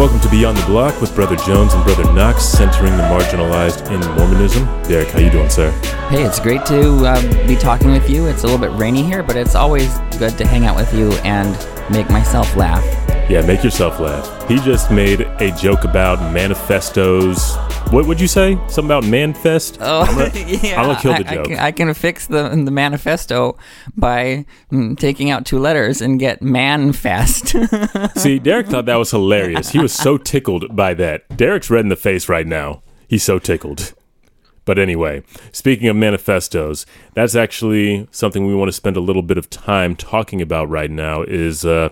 Welcome to Beyond the Block with Brother Jones and Brother Knox, centering the marginalized in Mormonism. Derek, how you doing, sir? Hey, it's great to uh, be talking with you. It's a little bit rainy here, but it's always good to hang out with you and make myself laugh. Yeah, make yourself laugh. He just made a joke about manifestos. What would you say? Something about manifest? Oh, I'm gonna, yeah. I'm gonna kill the I- I joke. can- I, can fix the the manifesto by mm, taking out two letters and get manfest. See, Derek thought that was hilarious. He was so tickled by that. Derek's red in the face right now. He's so tickled. But anyway, speaking of manifestos, that's actually something we want to spend a little bit of time talking about right now is uh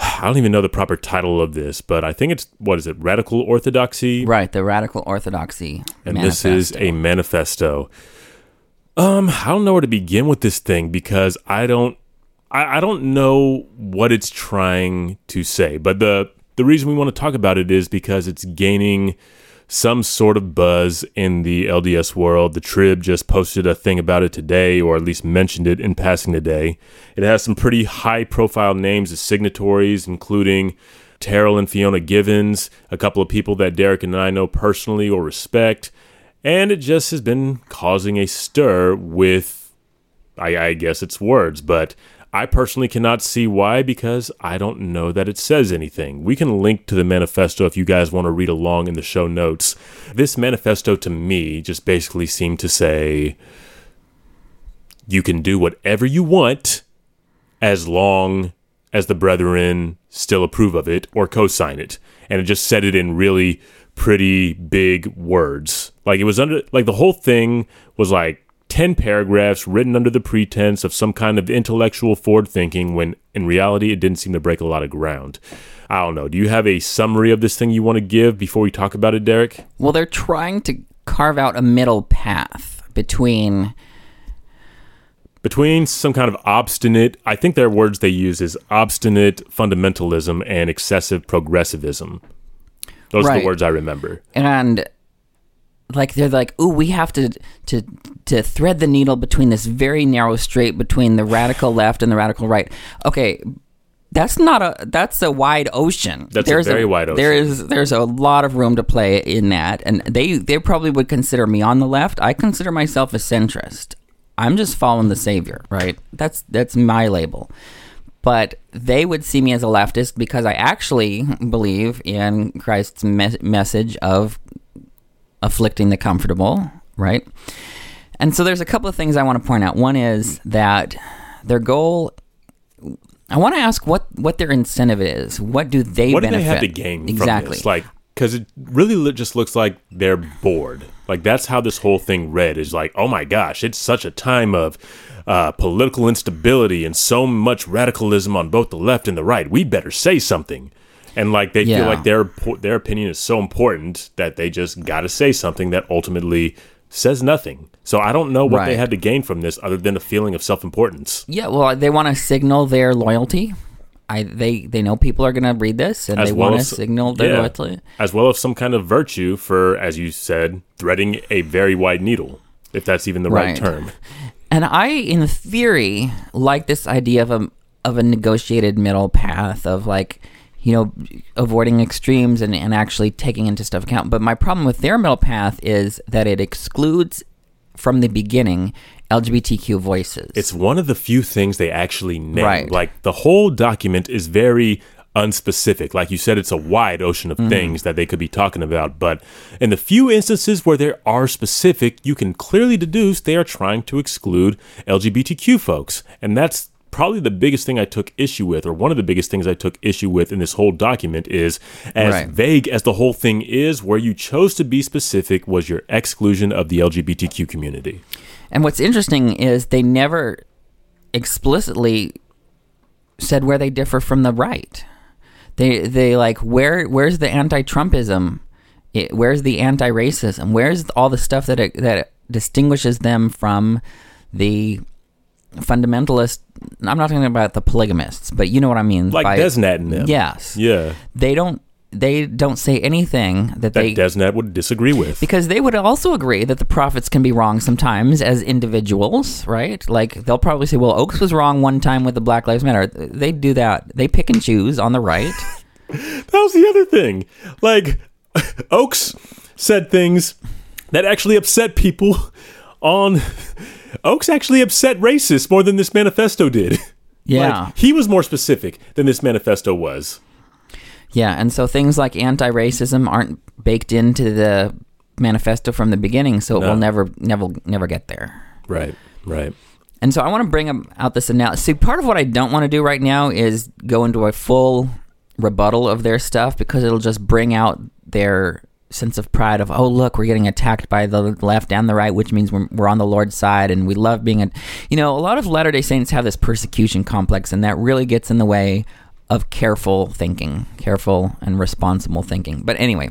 I don't even know the proper title of this, but I think it's what is it? Radical orthodoxy right, the radical orthodoxy. and this is a manifesto. Um, I don't know where to begin with this thing because I don't, I, I don't know what it's trying to say. But the the reason we want to talk about it is because it's gaining some sort of buzz in the LDS world. The Trib just posted a thing about it today, or at least mentioned it in passing today. It has some pretty high profile names as signatories, including Terryl and Fiona Givens, a couple of people that Derek and I know personally or respect. And it just has been causing a stir with, I, I guess it's words, but I personally cannot see why because I don't know that it says anything. We can link to the manifesto if you guys want to read along in the show notes. This manifesto to me just basically seemed to say you can do whatever you want as long as the brethren still approve of it or co-sign it and it just said it in really pretty big words like it was under like the whole thing was like 10 paragraphs written under the pretense of some kind of intellectual forward thinking when in reality it didn't seem to break a lot of ground. I don't know. Do you have a summary of this thing you want to give before we talk about it derek? Well, they're trying to carve out a middle path between between some kind of obstinate i think their words they use is obstinate fundamentalism and excessive progressivism. Those are the words i remember. And like they're like, "Ooh, we have to to to thread the needle between this very narrow strait between the radical left and the radical right." Okay, that's not a that's a wide ocean. That's a very wide ocean. is there's a lot of room to play in that, and they they probably would consider me on the left. I consider myself a centrist. I'm just following the savior, right? That's that's my label. But they would see me as a leftist because I actually believe in Christ's me- message of afflicting the comfortable, right? And so there's a couple of things I want to point out. One is that their goal. I want to ask what what their incentive is. What do they what do benefit? they have to gain exactly? like because it really just looks like they're bored like that's how this whole thing read is like oh my gosh it's such a time of uh, political instability and so much radicalism on both the left and the right we better say something and like they Yeah. feel like their their opinion is so important that they just got to say something that ultimately says nothing so i don't know what they had to gain from this other than a feeling of self-importance yeah, well, they want to signal their loyalty. I they they know people are going to read this, and As they well want to signal their yeah. loyalty. as well as some kind of virtue for, as you said, threading a very wide needle, if that's even the right, Right. term. And I, in theory, like this idea of a of a negotiated middle path of like, you know, avoiding extremes and, and actually taking into stuff account. But my problem with their middle path is that it excludes from the beginning LGBTQ voices. It's one of the few things they actually name. Right. Like the whole document is very unspecific. Like you said, it's a wide ocean of Mm-hmm. things that they could be talking about. But in the few instances where there are specific, you can clearly deduce they are trying to exclude LGBTQ folks. And that's probably the biggest thing I took issue with, or one of the biggest things I took issue with in this whole document is as Right. vague as the whole thing is, where you chose to be specific was your exclusion of the LGBTQ community. And what's interesting is they never explicitly said where they differ from the right. They they like where where's the anti-Trumpism? It, where's the anti-racism? Where's all the stuff that it, that distinguishes them from the fundamentalist? I'm not talking about the polygamists, but you know what I mean. Like by- DezNat and them. Yes. Yeah. They don't they don't say anything that, That they DezNat would disagree with. because they would also agree that the prophets can be wrong sometimes as individuals, right? Like they'll probably say, "Well, Oaks was wrong one time with the Black Lives Matter." They do that. They pick and choose on the right. that was the other thing. Like Oaks said things that actually upset people on Oaks actually upset racists more than this manifesto did. Yeah. Like, he was more specific than this manifesto was. Yeah, and so things like anti-racism aren't baked into the manifesto from the beginning, so it No. will never, never, never get there. Right, right. And so I want to bring out this analysis. See, part of what I don't want to do right now is go into a full rebuttal of their stuff because it'll just bring out their sense of pride of, oh, look, we're getting attacked by the left and the right, which means we're, we're on the Lord's side and we love being a. You know, a lot of Latter day Saints have this persecution complex, and that really gets in the way of careful thinking, careful and responsible thinking. But anyway,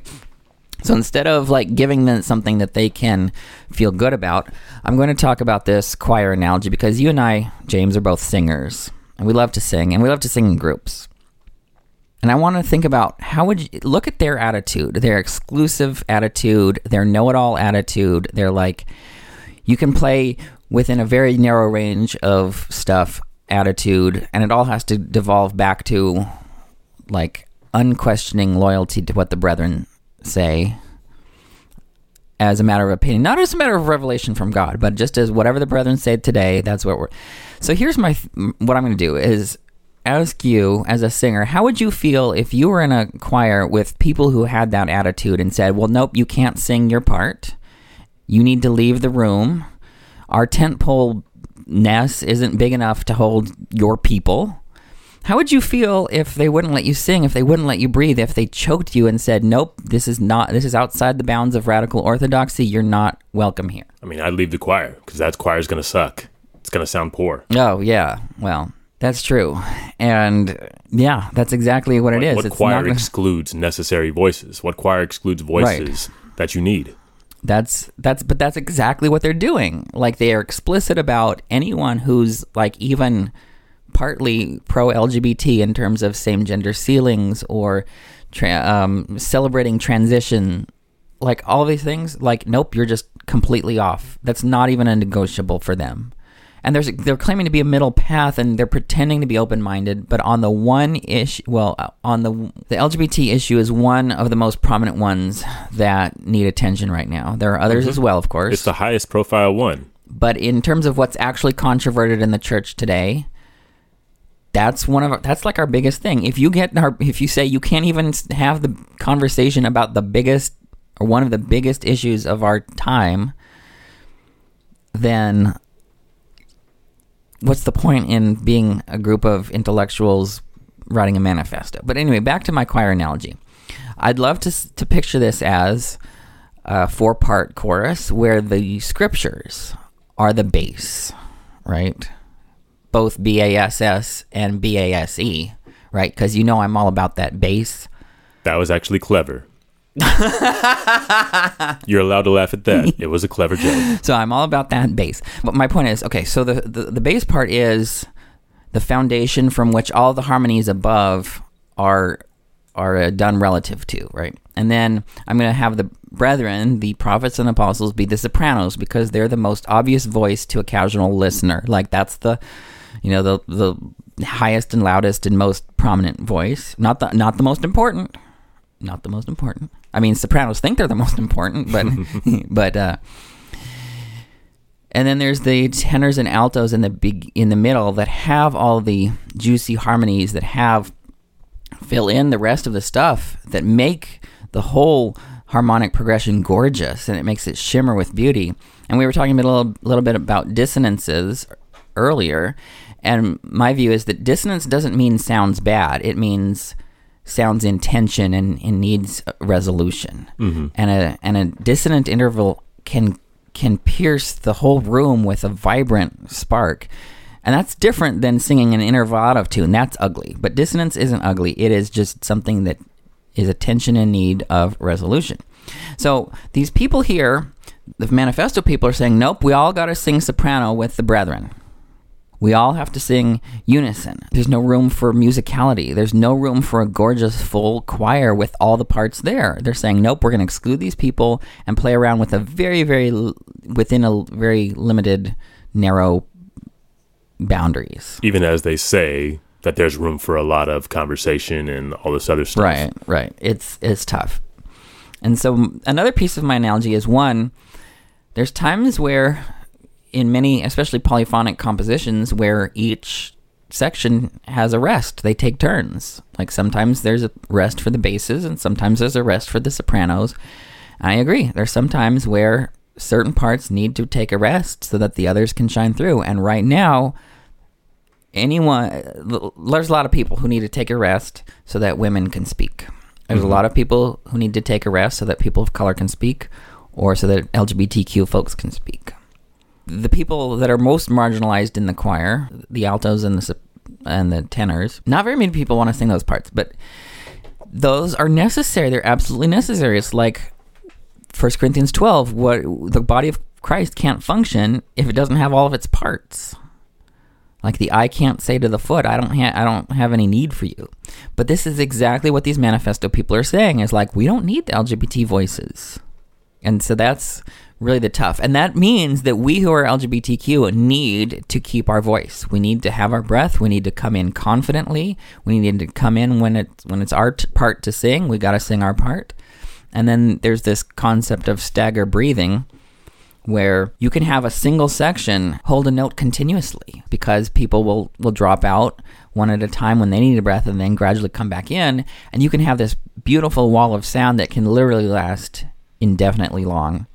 so instead of like giving them something that they can feel good about, I'm going to talk about this choir analogy because you and I, James, are both singers and we love to sing and we love to sing in groups. And I want to think about how would you look at their attitude, their exclusive attitude, their know it all attitude. They're like, you can play within a very narrow range of stuff attitude, and it all has to devolve back to like unquestioning loyalty to what the brethren say as a matter of opinion, not as a matter of revelation from God, but just as whatever the brethren say today, that's what we're. So here's my what I'm going to do is ask you as a singer, how would you feel if you were in a choir with people who had that attitude and said, "Well, nope, you can't sing your part. You need to leave the room. Our tent pole nest isn't big enough to hold your people." How would you feel if they wouldn't let you sing, if they wouldn't let you breathe, if they choked you and said, "Nope, this is not this is outside the bounds of radical orthodoxy. You're not welcome here." I mean, I'd leave the choir because that choir's going to suck. It's going to sound poor. Oh, yeah. Well, that's true. And yeah, that's exactly what it is. What It's choir not gonna- excludes necessary voices? What choir excludes voices that you need? That's that's but that's exactly what they're doing. Like they are explicit about anyone who's like even partly pro LGBT in terms of same gender sealings or tra- um, celebrating transition. Like all these things, like nope, you're just completely off. That's not even a negotiable for them. And there's they're claiming to be a middle path, and they're pretending to be open minded. But on the one issue, well, on the the LGBT issue is one of the most prominent ones that need attention right now. There are others mm-hmm. as well, of course. It's the highest profile one. But in terms of what's actually controverted in the church today, that's one of our, that's like our biggest thing. If you get our if you say you can't even have the conversation about the biggest or one of the biggest issues of our time, then what's the point in being a group of intellectuals writing a manifesto? But anyway, back to my choir analogy. I'd love to to picture this as a four part chorus where the scriptures are the base, right? Both B A S S and B A S E, right? Because you know I'm all about that bass. That was actually clever. You're allowed to laugh at that. It was a clever joke. So I'm all about that bass. But my point is, okay, so the, the, the bass part is the foundation from which all the harmonies above are are uh, done relative to, right? And then I'm going to have the brethren, the prophets and apostles, be the sopranos because they're the most obvious voice to a casual listener. Like that's the, you know, the the highest and loudest and most prominent voice. Not the not the most important. Not the most important. I mean, sopranos think they're the most important, but but uh, and then there's the tenors and altos in the big in the middle that have all the juicy harmonies that have fill in the rest of the stuff that make the whole harmonic progression gorgeous and it makes it shimmer with beauty. And we were talking a little, little bit about dissonances earlier, and my view is that dissonance doesn't mean sounds bad. It means sounds in tension and, and needs resolution. Mm-hmm. And a and a dissonant interval can can pierce the whole room with a vibrant spark. And that's different than singing an interval out of tune. That's ugly. But dissonance isn't ugly. It is just something that is a tension in need of resolution. So these people here, the manifesto people are saying, nope, we all got to sing soprano with the brethren. We all have to sing unison. There's no room for musicality. There's no room for a gorgeous full choir with all the parts there. They're saying, nope, we're going to exclude these people and play around with a very, very, within a very limited, narrow boundaries. Even as they say that there's room for a lot of conversation and all this other stuff. Right, right. It's it's tough. And so another piece of my analogy is one, there's times where in many, especially polyphonic compositions, where each section has a rest. They take turns. Like sometimes there's a rest for the basses and sometimes there's a rest for the sopranos. I agree. There's some times where certain parts need to take a rest so that the others can shine through. And right now, anyone there's a lot of people who need to take a rest so that women can speak. There's mm-hmm. a lot of people who need to take a rest so that people of color can speak or so that LGBTQ folks can speak. The people that are most marginalized in the choir, the altos and the and the tenors, not very many people want to sing those parts, but those are necessary. They're absolutely necessary. It's like 1 Corinthians 12, what the body of Christ can't function if it doesn't have all of its parts. Like the eye can't say to the foot, I don't ha- I don't have any need for you. But this is exactly what these manifesto people are saying is like we don't need the LGBT voices. And so that's really the tough. And that means that we who are LGBTQ need to keep our voice. We need to have our breath. We need to come in confidently. We need to come in when it's when it's our t- part to sing. We got to sing our part. And then there's this concept of stagger breathing where you can have a single section hold a note continuously because people will, will drop out one at a time when they need a breath and then gradually come back in. And you can have this beautiful wall of sound that can literally last indefinitely long.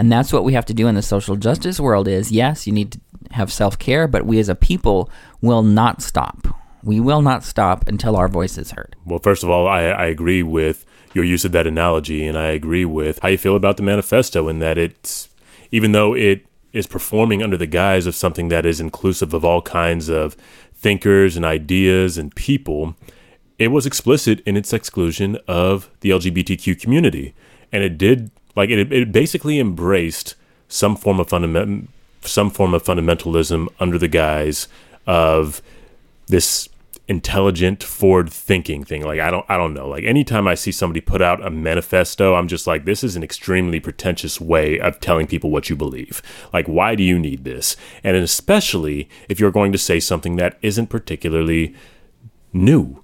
And that's what we have to do in the social justice world is yes, you need to have self-care, but we as a people will not stop. We will not stop until our voice is heard. Well, first of all, I, I agree with your use of that analogy, and I agree with how you feel about the manifesto and that it's even though it is performing under the guise of something that is inclusive of all kinds of thinkers and ideas and people, it was explicit in its exclusion of the LGBTQ community. And it did, like, it, it basically embraced some form of fundament, some form of fundamentalism under the guise of this intelligent forward thinking thing. Like i don't i don't know. Like anytime i see somebody put out a manifesto i'm just like this is an extremely pretentious way of telling people what you believe. Like why do you need this? And especially if you're going to say something that isn't particularly new.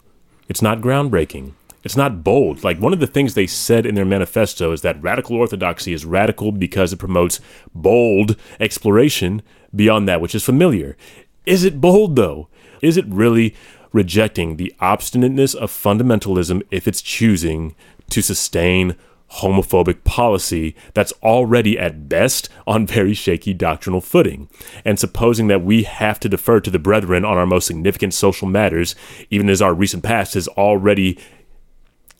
It's not groundbreaking it's not bold. Like one of the things they said in their manifesto is that radical orthodoxy is radical because it promotes bold exploration beyond that which is familiar. Is it bold though? Is it really rejecting the obstinateness of fundamentalism if it's choosing to sustain homophobic policy that's already at best on very shaky doctrinal footing, and supposing that we have to defer to the brethren on our most significant social matters, even as our recent past has already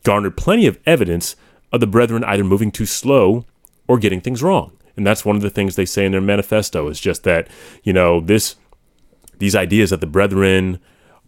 garnered plenty of evidence of the brethren either moving too slow or getting things wrong. And that's one of the things they say in their manifesto is just that, you know, this these ideas that the brethren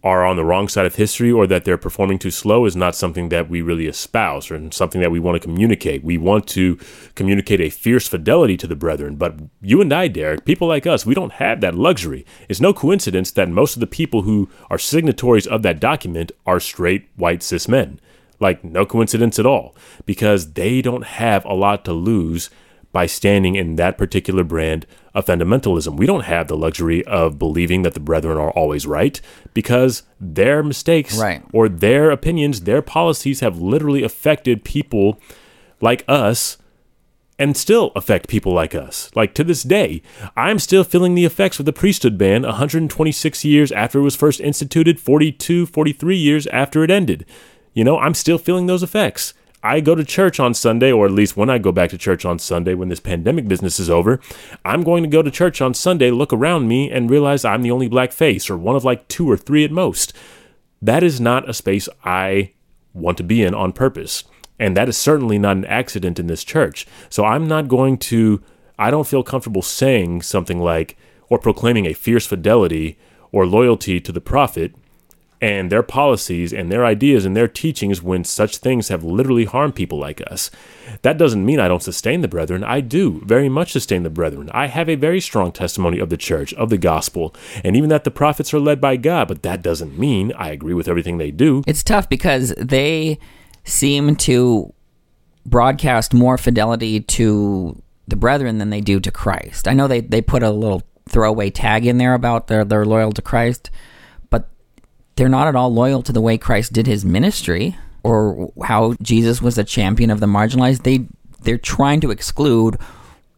are on the wrong side of history or that they're performing too slow is not something that we really espouse or something that we want to communicate. We want to communicate a fierce fidelity to the brethren. But you and I, Derek, people like us, we don't have that luxury. It's no coincidence that most of the people who are signatories of that document are straight white cis men. Like, no coincidence at all, because they don't have a lot to lose by standing in that particular brand of fundamentalism. We don't have the luxury of believing that the brethren are always right because their mistakes right. or their opinions, their policies have literally affected people like us and still affect people like us. Like to this day, I'm still feeling the effects of the priesthood ban 126 years after it was first instituted, 42, 43 years after it ended. You know, I'm still feeling those effects. I go to church on Sunday, or at least when I go back to church on Sunday when this pandemic business is over, I'm going to go to church on Sunday, look around me, and realize I'm the only black face, or one of like two or three at most. That is not a space I want to be in on purpose. And that is certainly not an accident in this church. So I'm not going to, I don't feel comfortable saying something like, or proclaiming a fierce fidelity or loyalty to the prophet and their policies and their ideas and their teachings when such things have literally harmed people like us. That doesn't mean I don't sustain the brethren. I do very much sustain the brethren. I have a very strong testimony of the church, of the gospel, and even that the prophets are led by God, but that doesn't mean I agree with everything they do. It's tough because they seem to broadcast more fidelity to the brethren than they do to Christ. I know they, they put a little throwaway tag in there about they're, loyal to Christ they're not at all loyal to the way Christ did his ministry or how Jesus was a champion of the marginalized. They they're trying to exclude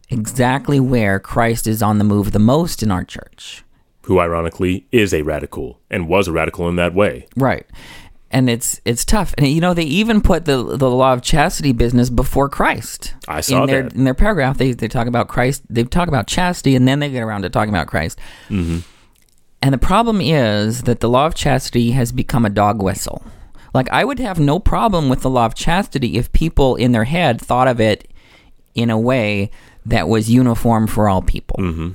exactly where Christ is on the move the most in our church. Who ironically is a radical and was a radical in that way. Right. And it's it's tough. And you know, they even put the the law of chastity business before Christ. I saw in their that. in their paragraph they, they talk about Christ they talk about chastity and then they get around to talking about Christ. Mm-hmm. And the problem is that the law of chastity has become a dog whistle. Like I would have no problem with the law of chastity if people in their head thought of it in a way that was uniform for all people. Mm-hmm.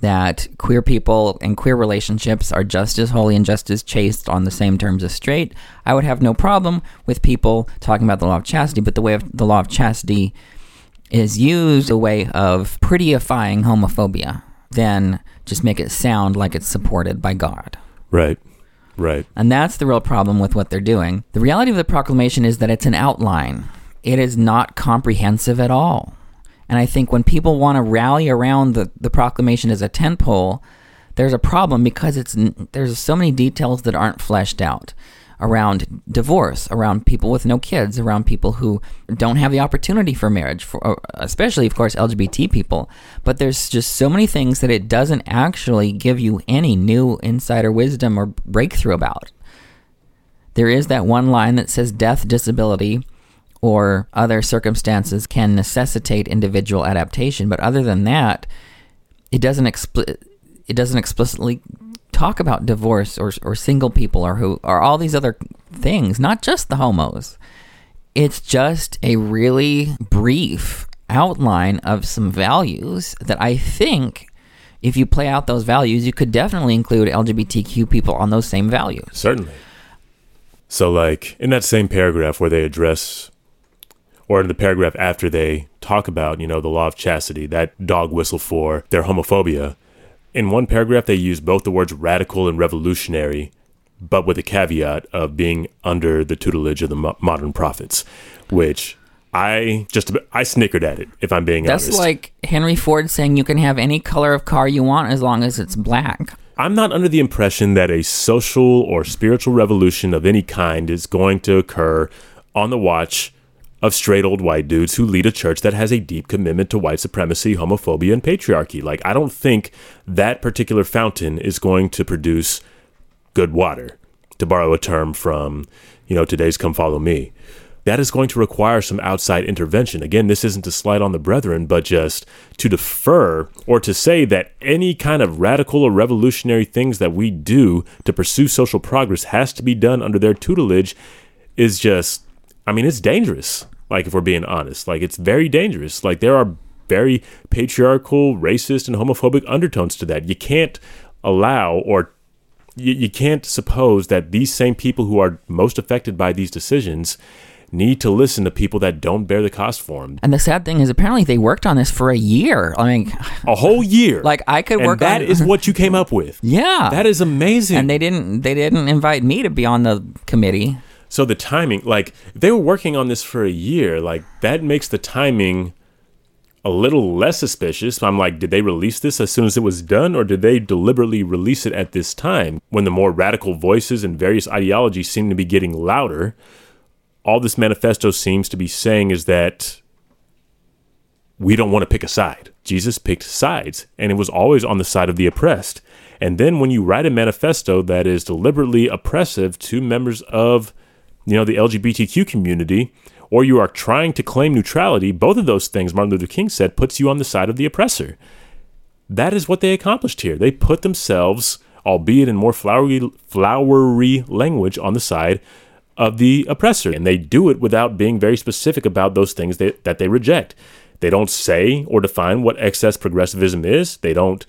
That queer people and queer relationships are just as holy and just as chaste on the same terms as straight. I would have no problem with people talking about the law of chastity, but the way of the law of chastity is used a way of prettyifying homophobia, then just make it sound like it's supported by God. Right. Right. And that's the real problem with what they're doing. The reality of the proclamation is that it's an outline. It is not comprehensive at all. And I think when people want to rally around the, the proclamation as a tentpole, there's a problem because it's there's so many details that aren't fleshed out around divorce, around people with no kids, around people who don't have the opportunity for marriage, for, especially, of course, LGBT people. But there's just so many things that it doesn't actually give you any new insider wisdom or breakthrough about. There is that one line that says death, disability, or other circumstances can necessitate individual adaptation. But other than that, it doesn't it doesn't explicitly talk about divorce or or single people or who or all these other things, not just the homos. It's just a really brief outline of some values that I think if you play out those values, you could definitely include LGBTQ people on those same values. Certainly. So, like in that same paragraph where they address, or in the paragraph after they talk about, you know, the law of chastity, that dog whistle for their homophobia, in one paragraph they use both the words radical and revolutionary, but with a caveat of being under the tutelage of the mo- modern prophets, which I just I snickered at it. If I'm being That's honest, like Henry Ford saying you can have any color of car you want as long as it's black. I'm not under the impression that a social or spiritual revolution of any kind is going to occur on the watch of straight old white dudes who lead a church that has a deep commitment to white supremacy, homophobia, and patriarchy. Like, I don't think that particular fountain is going to produce good water, to borrow a term from, you know, today's Come Follow Me. That is going to require some outside intervention. Again, this isn't to slide on the brethren, but just to defer or to say that any kind of radical or revolutionary things that we do to pursue social progress has to be done under their tutelage is just, I mean, it's dangerous. Like, if we're being honest, like, it's very dangerous. Like, there are very patriarchal, racist, and homophobic undertones to that. You can't allow or you, you can't suppose that these same people who are most affected by these decisions need to listen to people that don't bear the cost for them. And the sad thing is, apparently they worked on this for a year. I mean, A whole year. like I could and work that on is what you came up with. yeah, That is amazing. and they didn't they didn't invite me to be on the committee. So the timing, like they were working on this for a year, like that makes the timing a little less suspicious. I'm like, did they release this as soon as it was done, or did they deliberately release it at this time when the more radical voices and various ideologies seem to be getting louder? All this manifesto seems to be saying is that we don't want to pick a side. Jesus picked sides, and it was always on the side of the oppressed. And then when you write a manifesto that is deliberately oppressive to members of, you know, the LGBTQ community, or you are trying to claim neutrality, both of those things, Martin Luther King said, puts you on the side of the oppressor. That is what they accomplished here. They put themselves, albeit in more flowery, flowery language, on the side of the oppressor. And they do it without being very specific about those things they, that they reject. They don't say or define what excess progressivism is. They don't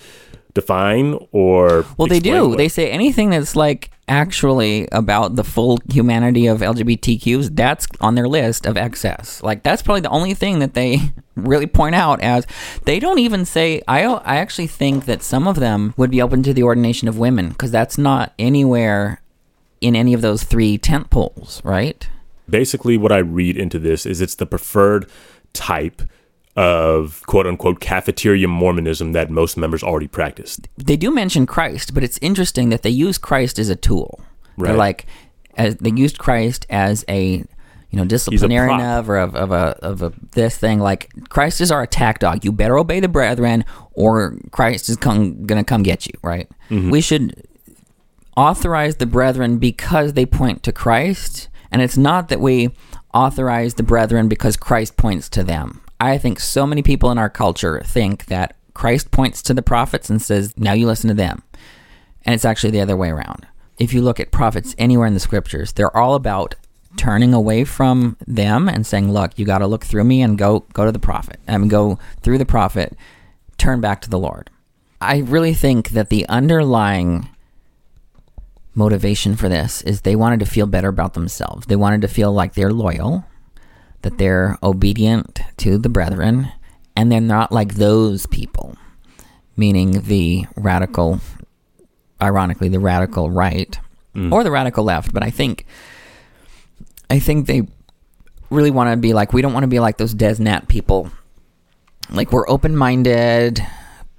define or Well, they do. what- They say anything that's like actually about the full humanity of LGBTQs, that's on their list of excess. Like that's probably the only thing that they really point out as they don't even say I I actually think that some of them would be open to the ordination of women because that's not anywhere in any of those three tent poles, right? basically what I read into this is it's the preferred type of quote unquote cafeteria Mormonism that most members already practice. They do mention Christ, but it's interesting that they use Christ as a tool. Right. They're like, as, they used Christ as a you know disciplinarian of or of, of a of a this thing. Like Christ is our attack dog. You better obey the brethren, or Christ is come, gonna come get you. Right? Mm-hmm. We should authorize the brethren because they point to Christ, and it's not that we authorize the brethren because Christ points to them. I think so many people in our culture think that Christ points to the prophets and says, "Now you listen to them," and it's actually the other way around. If you look at prophets anywhere in the scriptures, they're all about turning away from them and saying, "Look, you got to look through me and go go to the prophet. I mean, go through the prophet, turn back to the Lord." I really think that the underlying motivation for this is they wanted to feel better about themselves. They wanted to feel like they're loyal, that they're obedient to the brethren, and they're not like those people, meaning the radical, ironically, the radical right mm. or the radical left. But I think, I think they really want to be like, we don't want to be like those DezNat people. Like we're open minded,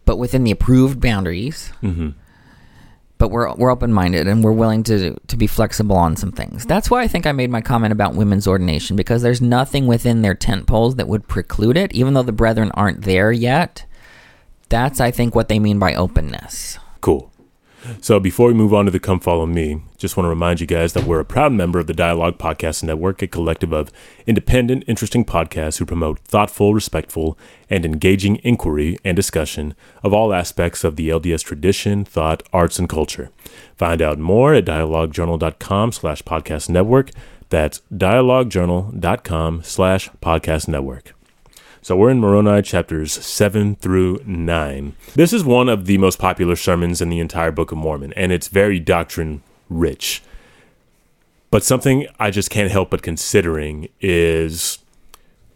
but within the approved boundaries mm-hmm. But we're we're open minded and we're willing to to be flexible on some things. That's why I think I made my comment about women's ordination because there's nothing within their tent poles that would preclude it, even though the brethren aren't there yet. That's I think what they mean by openness. Cool. So before we move on to the Come Follow Me, just want to remind you guys that we're a proud member of the Dialogue Podcast Network, a collective of independent, interesting podcasts who promote thoughtful, respectful, and engaging inquiry and discussion of all aspects of the LDS tradition, thought, arts, and culture. Find out more at dialoguejournal.com slash podcast network. That's dialoguejournal.com slash podcast network. So we're in Moroni chapters 7 through 9. This is one of the most popular sermons in the entire Book of Mormon, and it's very doctrine rich. But something I just can't help but considering is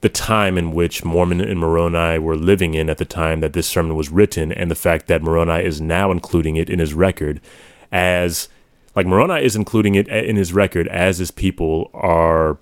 the time in which Mormon and Moroni were living in at the time that this sermon was written, and the fact that Moroni is now including it in his record as like Moroni is including it in his record as his people are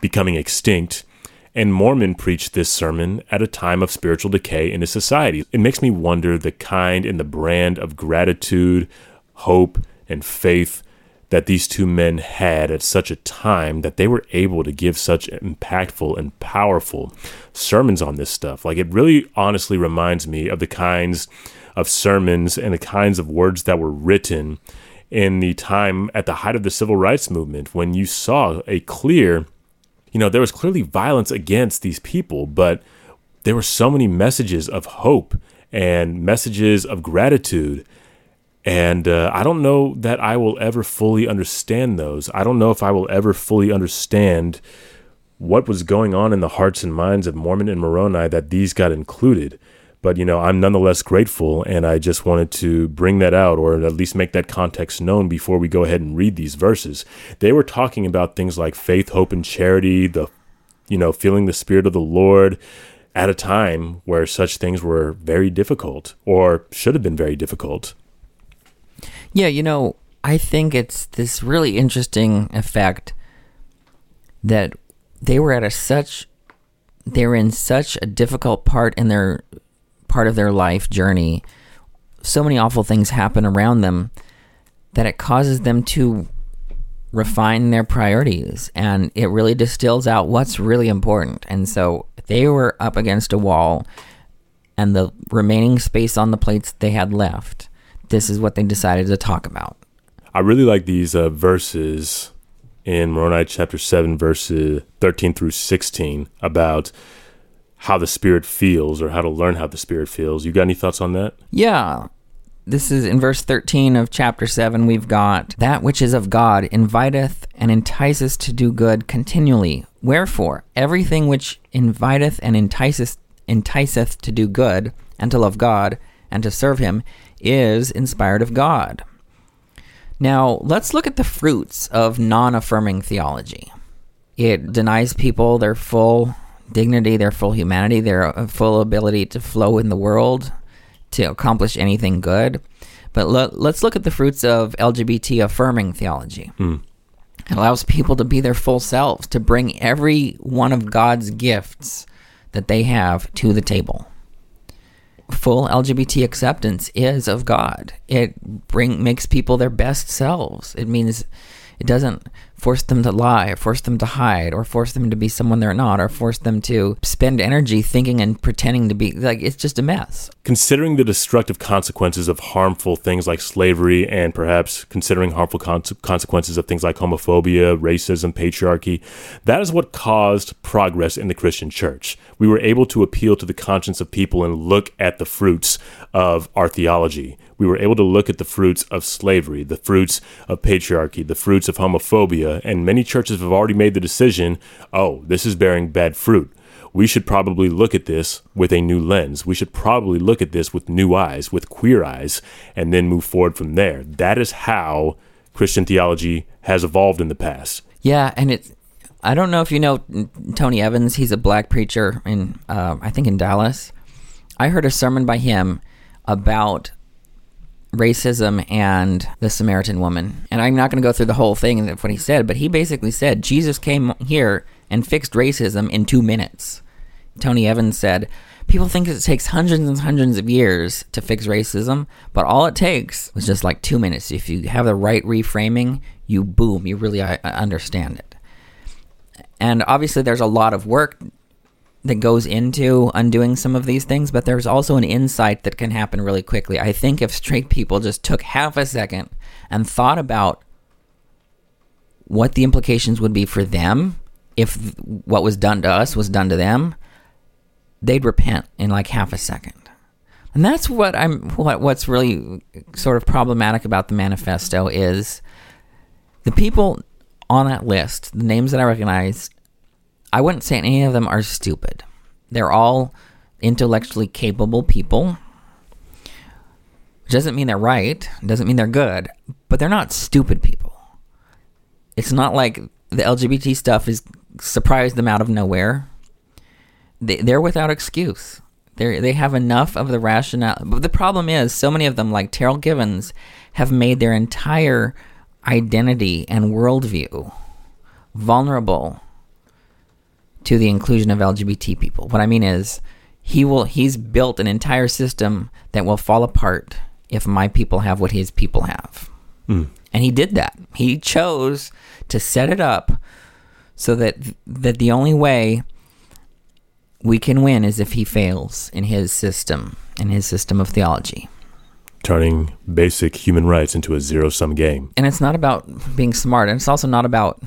becoming extinct. And Mormon preached this sermon at a time of spiritual decay in his society. It makes me wonder the kind and the brand of gratitude, hope, and faith that these two men had at such a time that they were able to give such impactful and powerful sermons on this stuff. Like, it really honestly reminds me of the kinds of sermons and the kinds of words that were written in the time at the height of the civil rights movement when you saw a clear you know, there was clearly violence against these people, but there were so many messages of hope and messages of gratitude. And uh, I don't know that I will ever fully understand those. I don't know if I will ever fully understand what was going on in the hearts and minds of Mormon and Moroni that these got included. But, you know, I'm nonetheless grateful, and I just wanted to bring that out or at least make that context known before we go ahead and read these verses. They were talking about things like faith, hope, and charity, the, you know, feeling the Spirit of the Lord at a time where such things were very difficult or should have been very difficult. Yeah, you know, I think it's this really interesting effect that they were at a such they were in such a difficult part in their part of their life journey. So many awful things happen around them that it causes them to refine their priorities and it really distills out what's really important. And so they were up against a wall and the remaining space on the plates they had left, this is what they decided to talk about. I really like these uh, verses in Moroni chapter 7, verses 13 through 16 about how the Spirit feels or how to learn how the Spirit feels. You got any thoughts on that? Yeah. This is in verse 13 of chapter 7. We've got that which is of God inviteth and enticeth to do good continually. Wherefore, everything which inviteth and enticeth, enticeth to do good and to love God and to serve Him is inspired of God. Now, let's look at the fruits of non affirming theology. It denies people their full dignity, their full humanity, their uh, full ability to flow in the world, to accomplish anything good. But lo- let's look at the fruits of LGBT affirming theology. It allows people to be their full selves, to bring every one of God's gifts that they have to the table. full LGBT acceptance is of God. It bring makes people their best selves. It means it doesn't force them to lie or force them to hide or force them to be someone they're not or force them to spend energy thinking and pretending to be like it's just a mess. Considering the destructive consequences of harmful things like slavery and perhaps considering harmful con- consequences of things like homophobia, racism, patriarchy, that is what caused progress in the Christian church. We were able to appeal to the conscience of people and look at the fruits of our theology we were able to look at the fruits of slavery, the fruits of patriarchy, the fruits of homophobia, and many churches have already made the decision oh, this is bearing bad fruit. We should probably look at this with a new lens. We should probably look at this with new eyes, with queer eyes, and then move forward from there. That is how Christian theology has evolved in the past. Yeah, and it's I don't know if you know Tony Evans. He's a black preacher in uh, I think in Dallas. I heard a sermon by him about racism and the Samaritan woman. And I'm not going to go through the whole thing of what he said, but he basically said Jesus came here and fixed racism in two minutes. Tony Evans said, People think it takes hundreds and hundreds of years to fix racism, but all it takes was just like two minutes. If you have the right reframing, you boom, you really understand it. And obviously, there's a lot of work that goes into undoing some of these things, but there's also an insight that can happen really quickly. I think if straight people just took half a second and thought about what the implications would be for them if what was done to us was done to them, they'd repent in like half a second. And that's what I'm what what's really sort of problematic about the manifesto is the people on that list, the names that I recognize I wouldn't say any of them are stupid. They're all intellectually capable people. Doesn't mean they're right, doesn't mean they're good, but they're not stupid people. It's not like the LGBT stuff is surprised them out of nowhere. They, they're without excuse. They they have enough of the rationale. But the problem is, so many of them, like Terryl Givens, have made their entire identity and worldview vulnerable to the inclusion of LGBT people. What I mean is he will he's built an entire system that will fall apart if my people have what his people have. Mm. And he did that. He chose to set it up so that that the only way we can win is if he fails in his system, in his system of theology. Turning basic human rights into a zero sum game. And it's not about being smart, and it's also not about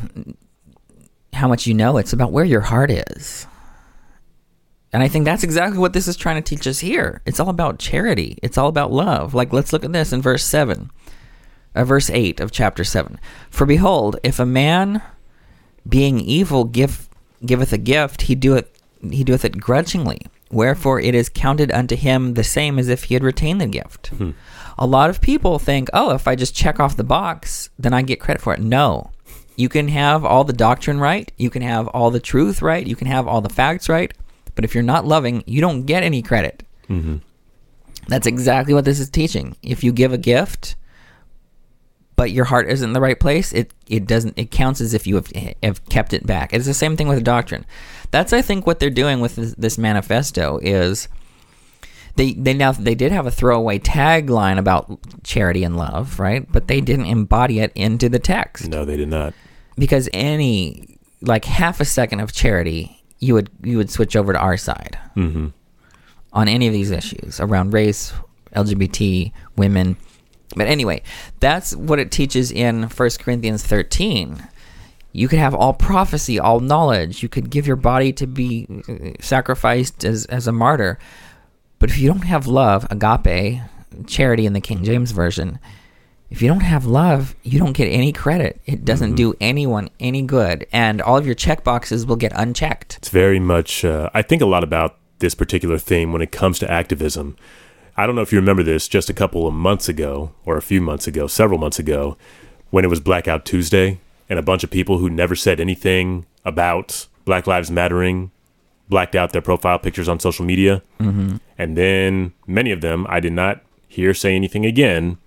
how much you know, it's about where your heart is. And I think that's exactly what this is trying to teach us here. It's all about charity. It's all about love. Like let's look at this in verse 7. Uh, verse 8 of chapter 7. For behold, if a man being evil give giveth a gift, he doeth he doeth it grudgingly. Wherefore it is counted unto him the same as if he had retained the gift. Hmm. A lot of people think, oh, if I just check off the box, then I get credit for it. No. You can have all the doctrine right, you can have all the truth right, you can have all the facts right, but if you're not loving, you don't get any credit. Mm-hmm. That's exactly what this is teaching. If you give a gift, but your heart isn't in the right place, it it doesn't it counts as if you have, have kept it back. It's the same thing with doctrine. That's I think what they're doing with this, this manifesto is they they now they did have a throwaway tagline about charity and love, right? But they didn't embody it into the text. No, they did not. Because any like half a second of charity, you would you would switch over to our side mm-hmm. on any of these issues around race, LGBT, women. But anyway, that's what it teaches in 1 Corinthians 13 you could have all prophecy, all knowledge. You could give your body to be sacrificed as, as a martyr. But if you don't have love, agape, charity in the King James Version, if you don't have love, you don't get any credit. It doesn't mm-hmm. do anyone any good. And all of your check boxes will get unchecked. It's very much, uh, I think a lot about this particular theme when it comes to activism. I don't know if you remember this just a couple of months ago, or a few months ago, several months ago, when it was Blackout Tuesday, and a bunch of people who never said anything about Black Lives Mattering blacked out their profile pictures on social media. Mm-hmm. And then many of them I did not hear say anything again,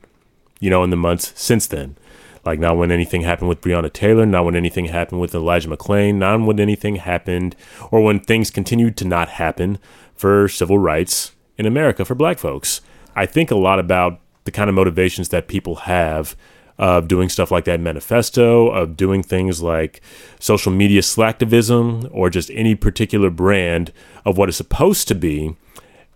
you know, in the months since then. Like not when anything happened with Breonna Taylor, not when anything happened with Elijah McClain, not when anything happened or when things continued to not happen for civil rights in America for black folks. I think a lot about the kind of motivations that people have of doing stuff like that manifesto, of doing things like social media slacktivism, or just any particular brand of what is supposed to be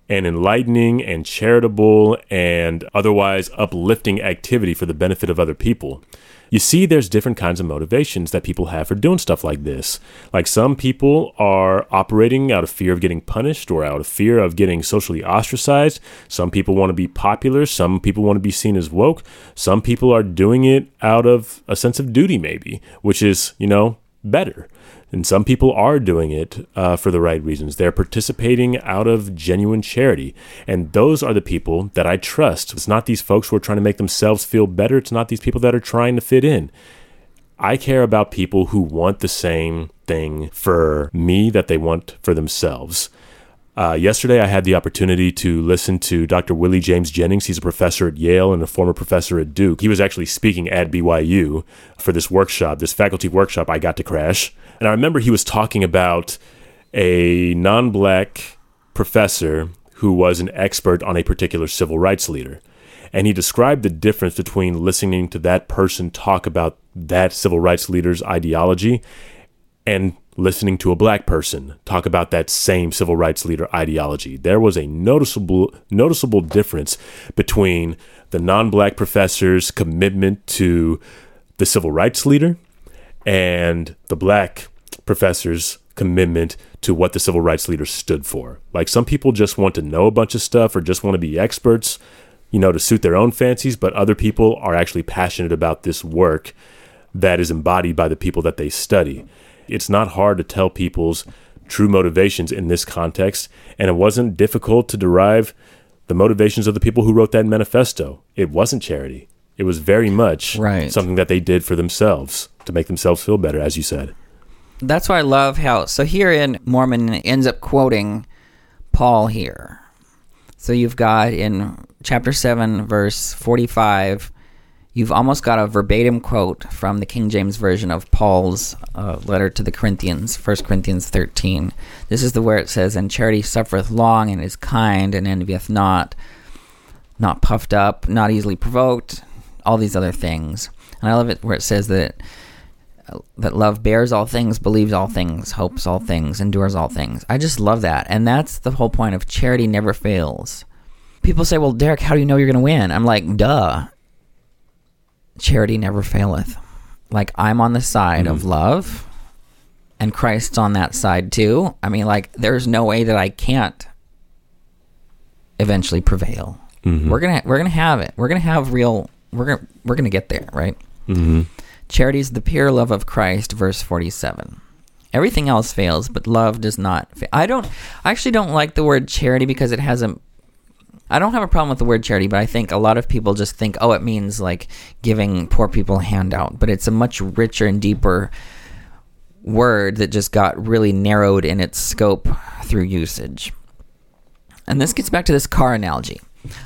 an enlightening and charitable and otherwise uplifting activity for the benefit of other people. You see, there's different kinds of motivations that people have for doing stuff like this. Like some people are operating out of fear of getting punished or out of fear of getting socially ostracized. Some people want to be popular. Some people want to be seen as woke. Some people are doing it out of a sense of duty, maybe, which is, you know, better. And some people are doing it uh, for the right reasons. They're participating out of genuine charity. And those are the people that I trust. It's not these folks who are trying to make themselves feel better. It's not these people that are trying to fit in. I care about people who want the same thing for me that they want for themselves. Uh, yesterday, I had the opportunity to listen to Dr. Willie James Jennings. He's a professor at Yale and a former professor at Duke. He was actually speaking at BYU for this workshop, this faculty workshop I got to crash. And I remember he was talking about a non black professor who was an expert on a particular civil rights leader. And he described the difference between listening to that person talk about that civil rights leader's ideology and listening to a black person talk about that same civil rights leader ideology. There was a noticeable noticeable difference between the non-black professor's commitment to the civil rights leader and the black professor's commitment to what the civil rights leader stood for. Like some people just want to know a bunch of stuff or just want to be experts, you know, to suit their own fancies, but other people are actually passionate about this work that is embodied by the people that they study it's not hard to tell people's true motivations in this context, and it wasn't difficult to derive the motivations of the people who wrote that manifesto. It wasn't charity. It was very much right. something that they did for themselves to make themselves feel better, as you said. That's why I love how. So here in Mormon ends up quoting Paul here. So you've got in chapter 7, verse 45 you've almost got a verbatim quote from the King James Version of Paul's uh, letter to the Corinthians, 1 Corinthians 13. This is the where it says, And charity suffereth long and is kind and envieth not, not puffed up, not easily provoked, all these other things. And I love it where it says that that love bears all things, believes all things, hopes all things, endures all things. I just love that. And that's the whole point of charity never fails. People say, well, Derek, how do you know you're going to win? I'm like, duh charity never faileth. Like I'm on the side mm-hmm. of love and Christ's on that side too. I mean, like there's no way that I can't eventually prevail. Mm-hmm. We're gonna we're gonna have it. We're gonna have real. We're gonna we're gonna get there, right? Mm-hmm. Charity is the pure love of Christ, verse forty-seven. Everything else fails, but love does not. Fail. I don't. I actually don't like the word charity because it has a I don't have a problem with the word charity, but I think a lot of people just think, oh, it means like giving poor people a handout. But it's a much richer and deeper word that just got really narrowed in its scope through usage. And this gets back to this car analogy.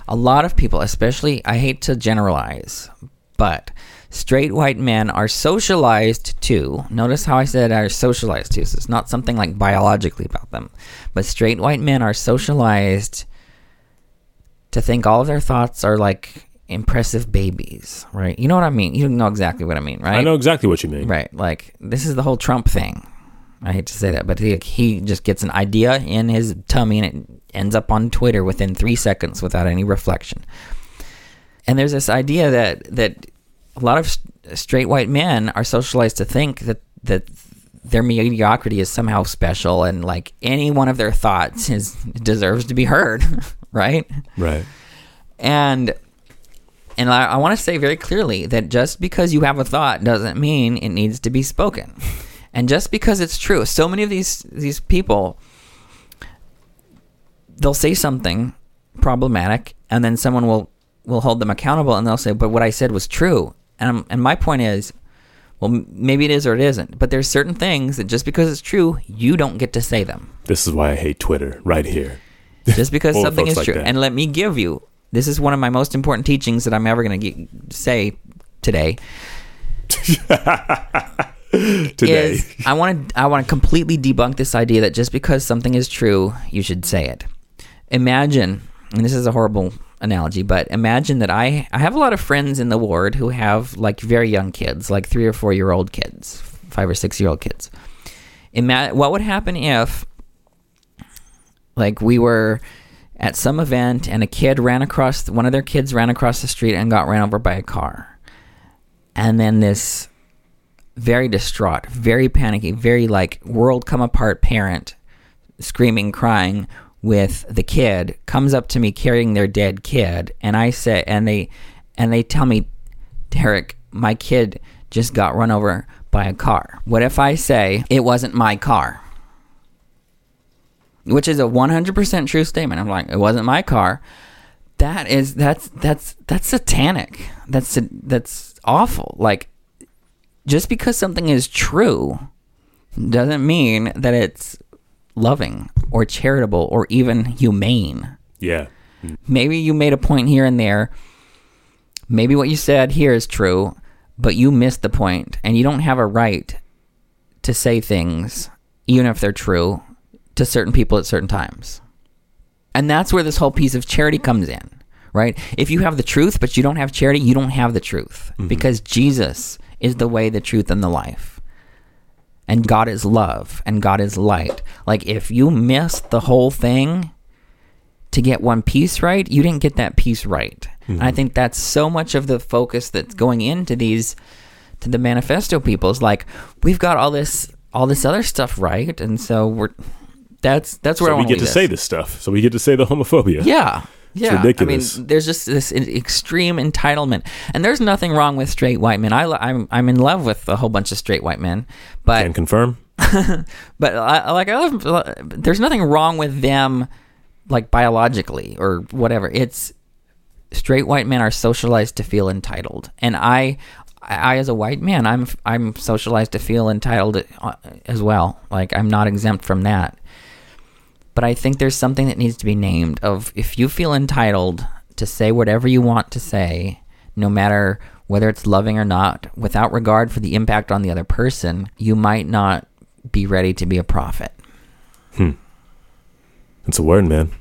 A lot of people, especially, I hate to generalize, but straight white men are socialized to. Notice how I said are socialized to. So it's not something like biologically about them, but straight white men are socialized to think all of their thoughts are like impressive babies, right? You know what I mean? You know exactly what I mean, right? I know exactly what you mean. Right. Like this is the whole Trump thing. I hate to say that, but he, he just gets an idea in his tummy and it ends up on Twitter within three seconds without any reflection. And there's this idea that that a lot of straight white men are socialized to think that that their mediocrity is somehow special and like any one of their thoughts is deserves to be heard right right and and i, I want to say very clearly that just because you have a thought doesn't mean it needs to be spoken and just because it's true so many of these these people they'll say something problematic and then someone will will hold them accountable and they'll say but what i said was true and I'm, and my point is well, maybe it is or it isn't. But there's certain things that just because it's true, you don't get to say them. This is why I hate Twitter right here. Just because something is like true. That. And let me give you this is one of my most important teachings that I'm ever going to say today. today. Is I want to I want to completely debunk this idea that just because something is true, you should say it. imagine, and this is a horrible analogy, but imagine that I I have a lot of friends in the ward who have like very young kids, like three or four year old kids, five or six year old kids. Ima- what would happen if, like, we were at some event and a kid ran across one of their kids ran across the street and got ran over by a car, and then this very distraught, very panicky, very like world come apart parent screaming, crying with the kid comes up to me carrying their dead kid and I say and they and they tell me Derek my kid just got run over by a car. What if I say it wasn't my car? Which is a 100% true statement. I'm like it wasn't my car. That is that's that's that's satanic. That's that's awful. Like just because something is true doesn't mean that it's loving or charitable or even humane. Yeah. Maybe you made a point here and there. Maybe what you said here is true, but you missed the point and you don't have a right to say things, even if they're true, to certain people at certain times. And that's where this whole piece of charity comes in, right? If you have the truth, but you don't have charity, you don't have the truth mm-hmm. because Jesus is the way, the truth, and the life. And God is love and God is light. Like if you missed the whole thing to get one piece right, you didn't get that piece right. And I mm-hmm. think that's so much of the focus that's going into these to the manifesto people is like we've got all this all this other stuff right, and so we're that's that's where I So we get to say this stuff. So we get to say the homophobia. yeah. Yeah, ridiculous. I mean, there's just this extreme entitlement, and there's nothing wrong with straight white men. I, I'm I'm in love with a whole bunch of straight white men, but Can confirm. but I, I like I love. There's nothing wrong with them, like biologically or whatever. It's straight white men are socialized to feel entitled, and I, I as a white man, I'm I'm socialized to feel entitled uh, as well. Like I'm not exempt from that. But I think there's something that needs to be named of if you feel entitled to say whatever you want to say, no matter whether it's loving or not, without regard for the impact on the other person, you might not be ready to be a prophet. Hmm. It's a word, man.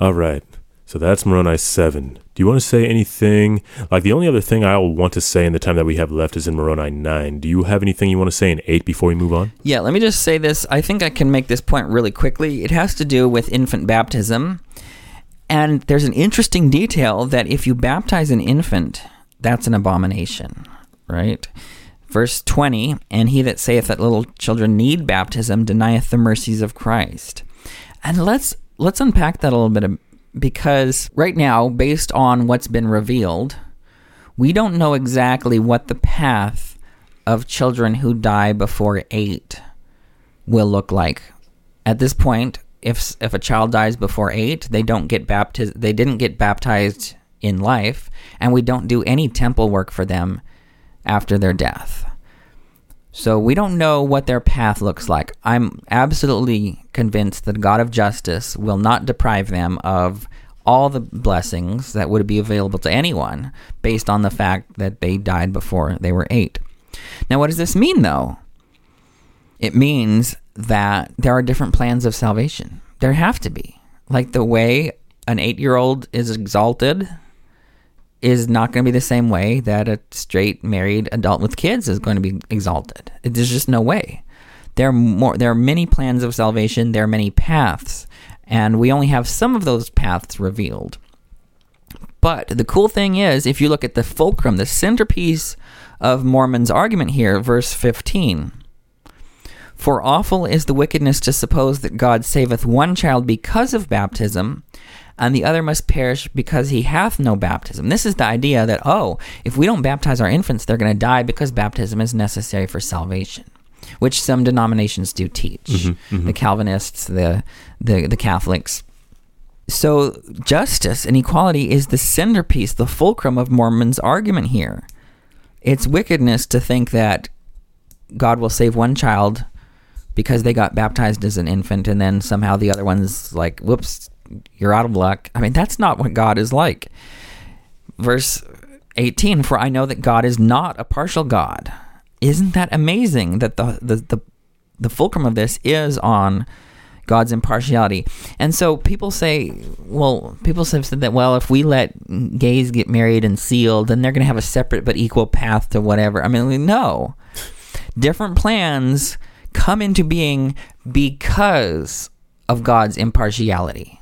All right. So that's Moroni 7. Do you want to say anything? Like, the only other thing I'll want to say in the time that we have left is in Moroni 9. Do you have anything you want to say in 8 before we move on? Yeah, let me just say this. I think I can make this point really quickly. It has to do with infant baptism. And there's an interesting detail that if you baptize an infant, that's an abomination, right? Verse 20, and he that saith that little children need baptism denieth the mercies of Christ. And let's let's unpack that a little bit because right now, based on what's been revealed, we don't know exactly what the path of children who die before 8 will look like. At this point, if if a child dies before 8, they don't get baptized they didn't get baptized in life and we don't do any temple work for them after their death. So we don't know what their path looks like. I'm absolutely convinced that God of justice will not deprive them of all the blessings that would be available to anyone based on the fact that they died before they were 8. Now what does this mean though? It means that there are different plans of salvation. There have to be. Like the way an 8-year-old is exalted is not going to be the same way that a straight married adult with kids is going to be exalted. There's just no way. There are more. There are many plans of salvation. There are many paths, and we only have some of those paths revealed. But the cool thing is, if you look at the fulcrum, the centerpiece of Mormon's argument here, verse 15. For awful is the wickedness to suppose that God saveth one child because of baptism, and the other must perish because he hath no baptism. This is the idea that, oh, if we don't baptize our infants, they're going to die because baptism is necessary for salvation, which some denominations do teach. Mm-hmm, mm-hmm. The Calvinists, the, the, the Catholics. So, justice and equality is the centerpiece, the fulcrum of Mormon's argument here. It's wickedness to think that God will save one child because they got baptized as an infant and then somehow the other one's like, whoops, you're out of luck. I mean, that's not what God is like. Verse 18 For I know that God is not a partial God. Isn't that amazing that the, the, the, the fulcrum of this is on God's impartiality. And so people say, well, people have said that, well, if we let gays get married and sealed, then they're going to have a separate but equal path to whatever. I mean, no. Different plans come into being because of God's impartiality.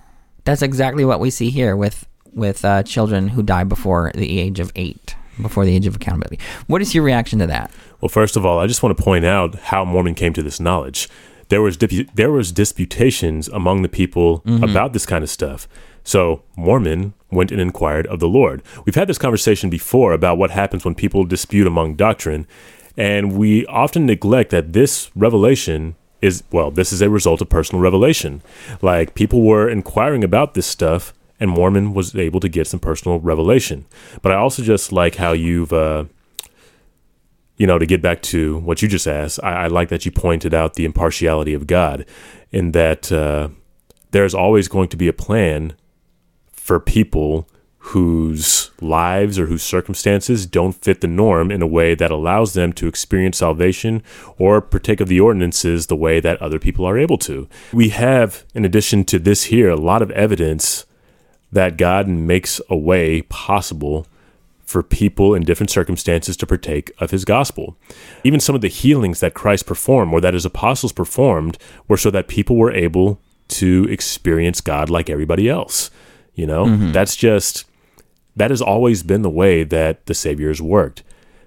That's exactly what we see here with with uh, children who die before the age of eight, before the age of accountability. What is your reaction to that? Well, first of all, I just want to point out how Mormon came to this knowledge there was there was disputations among the people mm-hmm. about this kind of stuff. So Mormon went and inquired of the Lord. We've had this conversation before about what happens when people dispute among doctrine, and we often neglect that this revelation is well, this is a result of personal revelation. Like people were inquiring about this stuff, and Mormon was able to get some personal revelation. But I also just like how you've uh, you know, to get back to what you just asked, I, I like that you pointed out the impartiality of God, in that uh, there's always going to be a plan for people whose lives or whose circumstances don't fit the norm in a way that allows them to experience salvation or partake of the ordinances the way that other people are able to. We have, in addition to this here, a lot of evidence that God makes a way possible for people in different circumstances to partake of his gospel. Even some of the healings that Christ performed or that his apostles performed were so that people were able to experience God like everybody else. You know, mm-hmm. that's just, that has always been the way that the Savior has worked.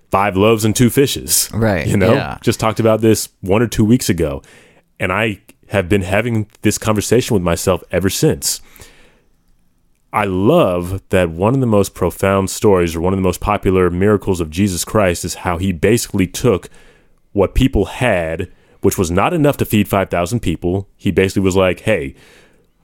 Five loaves and two fishes. Right. You know, yeah. just talked about this one or two weeks ago. And I have been having this conversation with myself ever since. I love that one of the most profound stories or one of the most popular miracles of Jesus Christ is how he basically took what people had, which was not enough to feed 5,000 people. He basically was like, hey,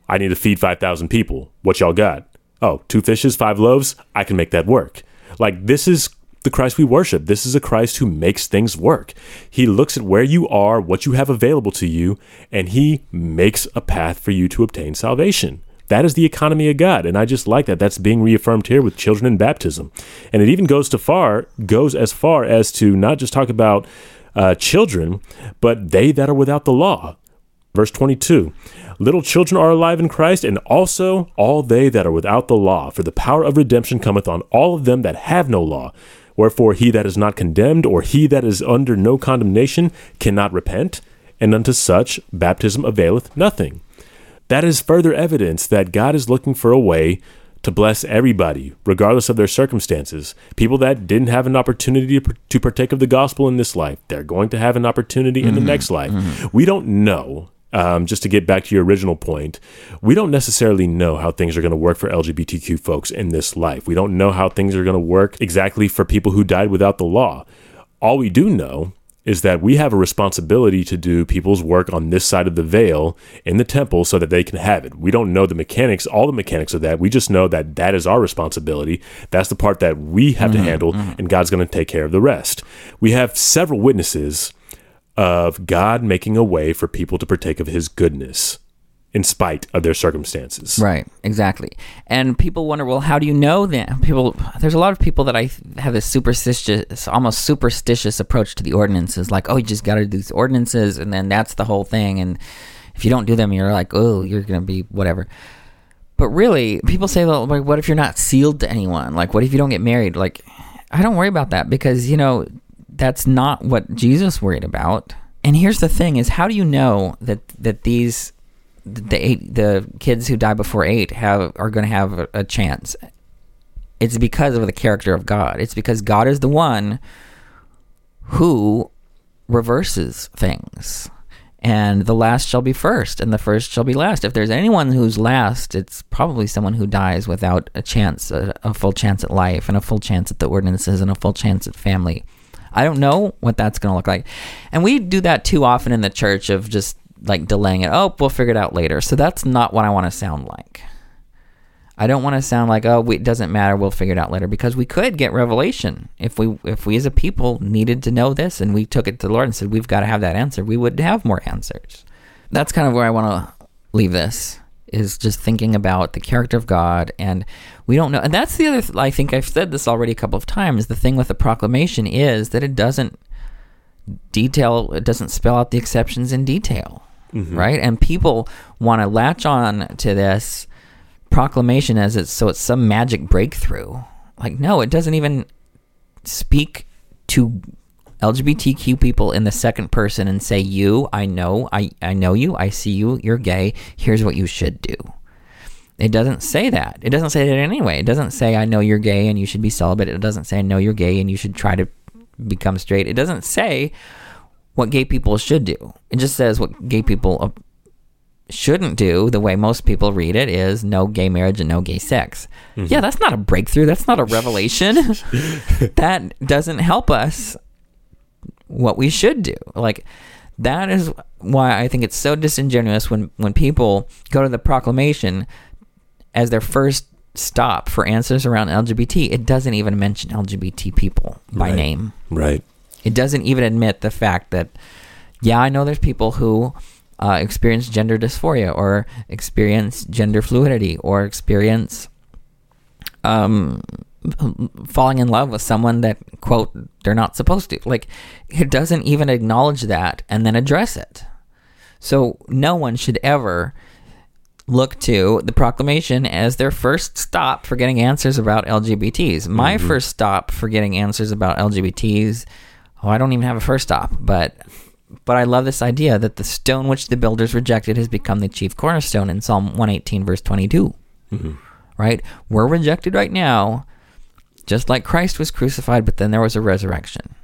I need to feed 5,000 people. What y'all got? Oh, two fishes, five loaves? I can make that work. Like, this is the Christ we worship. This is a Christ who makes things work. He looks at where you are, what you have available to you, and he makes a path for you to obtain salvation. That is the economy of God, and I just like that. That's being reaffirmed here with children in baptism, and it even goes to far goes as far as to not just talk about uh, children, but they that are without the law. Verse 22 Little children are alive in Christ, and also all they that are without the law. For the power of redemption cometh on all of them that have no law. Wherefore he that is not condemned, or he that is under no condemnation, cannot repent, and unto such baptism availeth nothing. That is further evidence that God is looking for a way to bless everybody, regardless of their circumstances. People that didn't have an opportunity to partake of the gospel in this life, they're going to have an opportunity in mm-hmm. the next life. Mm-hmm. We don't know. Um, just to get back to your original point, we don't necessarily know how things are going to work for LGBTQ folks in this life. We don't know how things are going to work exactly for people who died without the law. All we do know is that we have a responsibility to do people's work on this side of the veil in the temple so that they can have it. We don't know the mechanics, all the mechanics of that. We just know that that is our responsibility. That's the part that we have mm-hmm, to handle, mm-hmm. and God's going to take care of the rest. We have several witnesses of God making a way for people to partake of his goodness in spite of their circumstances. Right, exactly. And people wonder, well, how do you know that? People, there's a lot of people that I have this superstitious, almost superstitious approach to the ordinances. Like, oh, you just got to do these ordinances, and then that's the whole thing. And if you don't do them, you're like, oh, you're gonna be whatever. But really, people say, well, like, what if you're not sealed to anyone? Like, what if you don't get married? Like, I don't worry about that because you know that's not what Jesus worried about. And here's the thing: is how do you know that that these the eight the kids who die before eight have are going to have a, a chance. It's because of the character of God. It's because God is the one who reverses things. And the last shall be first, and the first shall be last. If there's anyone who's last, it's probably someone who dies without a chance, a, a full chance at life, and a full chance at the ordinances, and a full chance at family. I don't know what that's going to look like. And we do that too often in the church of just like delaying it. Oh, we'll figure it out later. So that's not what I want to sound like. I don't want to sound like oh it doesn't matter we'll figure it out later because we could get revelation if we if we as a people needed to know this and we took it to the Lord and said we've got to have that answer we would have more answers. That's kind of where I want to leave this is just thinking about the character of God and we don't know and that's the other th- I think I've said this already a couple of times the thing with the proclamation is that it doesn't detail it doesn't spell out the exceptions in detail mm-hmm. right? And people want to latch on to this proclamation as it's so it's some magic breakthrough. Like, no, it doesn't even speak to LGBTQ people in the second person and say, "You, I know, I I know you, I see you, you're gay. Here's what you should do." It doesn't say that. It doesn't say that anyway. It doesn't say, "I know you're gay and you should be celibate." It doesn't say, "I know you're gay and you should try to become straight." It doesn't say what gay people should do. It just says what gay people uh, shouldn't do. The way most people read it is no gay marriage and no gay sex. Yeah, that's not a breakthrough. That's not a revelation. that doesn't help us what we should do. Like that is why I think it's so disingenuous when when people go to the proclamation as their first stop for answers around LGBT. It doesn't even mention LGBT people by Right. name. Right. It doesn't even admit the fact that, yeah, I know there's people who uh, experience gender dysphoria or experience gender fluidity or experience um, falling in love with someone that, quote, they're not supposed to. Like, it doesn't even acknowledge that and then address it. So, no one should ever look to the proclamation as their first stop for getting answers about LGBTs. My mm-hmm. first stop for getting answers about LGBTs, oh, I don't even have a first stop, but but I love this idea that the stone which the builders rejected has become the chief cornerstone in Psalm 118 verse 22. Mm-hmm. Right? We're rejected right now just like Christ was crucified, but then there was a resurrection.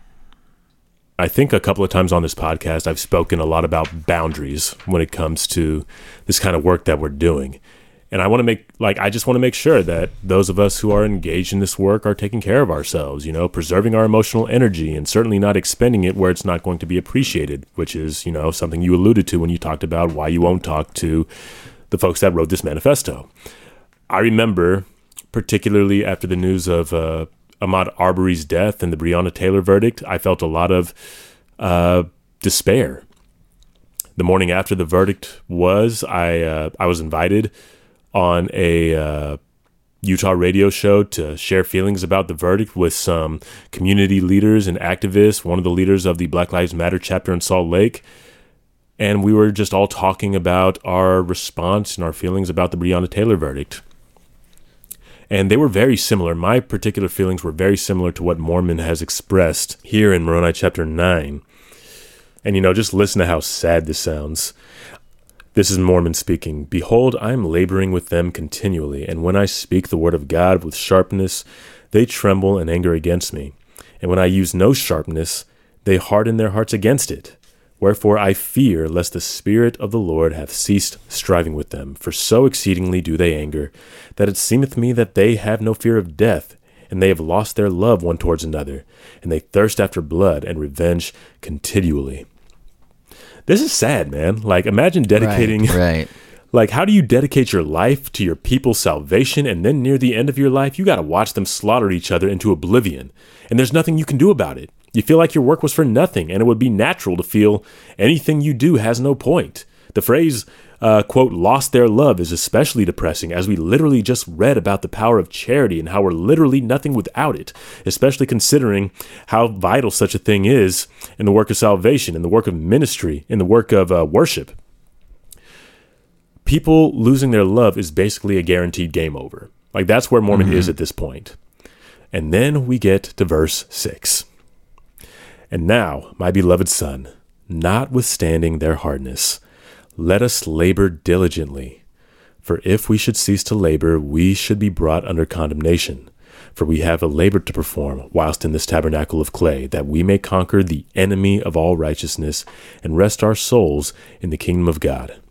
I think a couple of times on this podcast, I've spoken a lot about boundaries when it comes to this kind of work that we're doing. And I want to make, like, I just want to make sure that those of us who are engaged in this work are taking care of ourselves, you know, preserving our emotional energy and certainly not expending it where it's not going to be appreciated, which is, you know, something you alluded to when you talked about why you won't talk to the folks that wrote this manifesto. I remember, particularly after the news of uh, Ahmaud Arbery's death and the Breonna Taylor verdict, I felt a lot of uh, despair. The morning after the verdict was, I uh, I was invited on a uh, Utah radio show to share feelings about the verdict with some community leaders and activists. One of the leaders of the Black Lives Matter chapter in Salt Lake, and we were just all talking about our response and our feelings about the Breonna Taylor verdict and they were very similar. My particular feelings were very similar to what Mormon has expressed here in Moroni chapter 9. And you know, just listen to how sad this sounds. This is Mormon speaking. Behold, I am laboring with them continually, and when I speak the word of God with sharpness, they tremble and anger against me. And when I use no sharpness, they harden their hearts against it. Wherefore I fear lest the Spirit of the Lord hath ceased striving with them, for so exceedingly do they anger, that it seemeth me that they have no fear of death, and they have lost their love one towards another, and they thirst after blood and revenge continually. This is sad, man. Like, imagine dedicating. right. Like, how do you dedicate your life to your people's salvation, and then near the end of your life, you got to watch them slaughter each other into oblivion, and there's nothing you can do about it? You feel like your work was for nothing, and it would be natural to feel anything you do has no point. The phrase, uh, quote, lost their love is especially depressing, as we literally just read about the power of charity and how we're literally nothing without it, especially considering how vital such a thing is in the work of salvation, in the work of ministry, in the work of uh, worship people losing their love is basically a guaranteed game over. Like that's where Mormon is at this point. And then we get to verse 6. And now, my beloved son, notwithstanding their hardness, let us labor diligently. For if we should cease to labor, we should be brought under condemnation. For we have a labor to perform whilst in this tabernacle of clay, that we may conquer the enemy of all righteousness and rest our souls in the kingdom of God.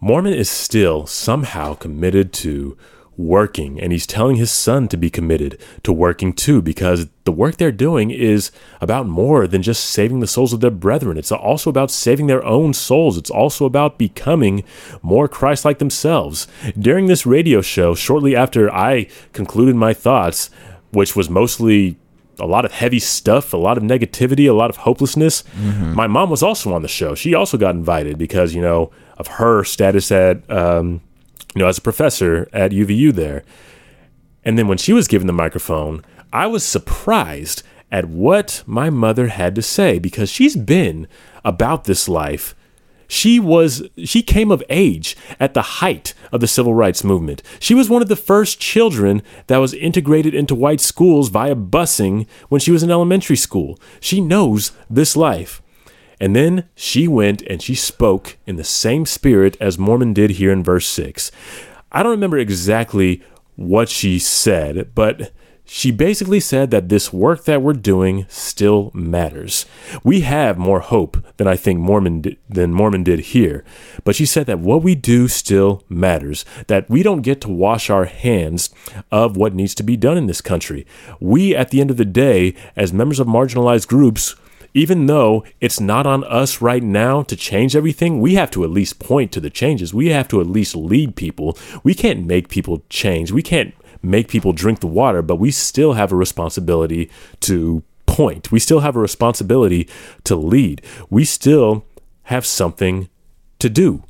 Mormon is still somehow committed to working, and he's telling his son to be committed to working too, because the work they're doing is about more than just saving the souls of their brethren. It's also about saving their own souls. It's also about becoming more Christ like themselves. During this radio show, shortly after I concluded my thoughts, which was mostly a lot of heavy stuff, a lot of negativity, a lot of hopelessness. My mom was also on the show. She also got invited because, you know, of her status at, um, you know, as a professor at UVU there. And then when she was given the microphone, I was surprised at what my mother had to say because she's been about this life. She was she came of age at the height of the civil rights movement. She was one of the first children that was integrated into white schools via busing when she was in elementary school. She knows this life. And then she went and she spoke in the same spirit as Mormon did here in verse 6. I don't remember exactly what she said, but she basically said that this work that we're doing still matters. We have more hope than I think Mormon di- than Mormon did here, but she said that what we do still matters. That we don't get to wash our hands of what needs to be done in this country. We, at the end of the day, as members of marginalized groups, even though it's not on us right now to change everything, we have to at least point to the changes. We have to at least lead people. We can't make people change. We can't make people drink the water, but we still have a responsibility to point. We still have a responsibility to lead. We still have something to do.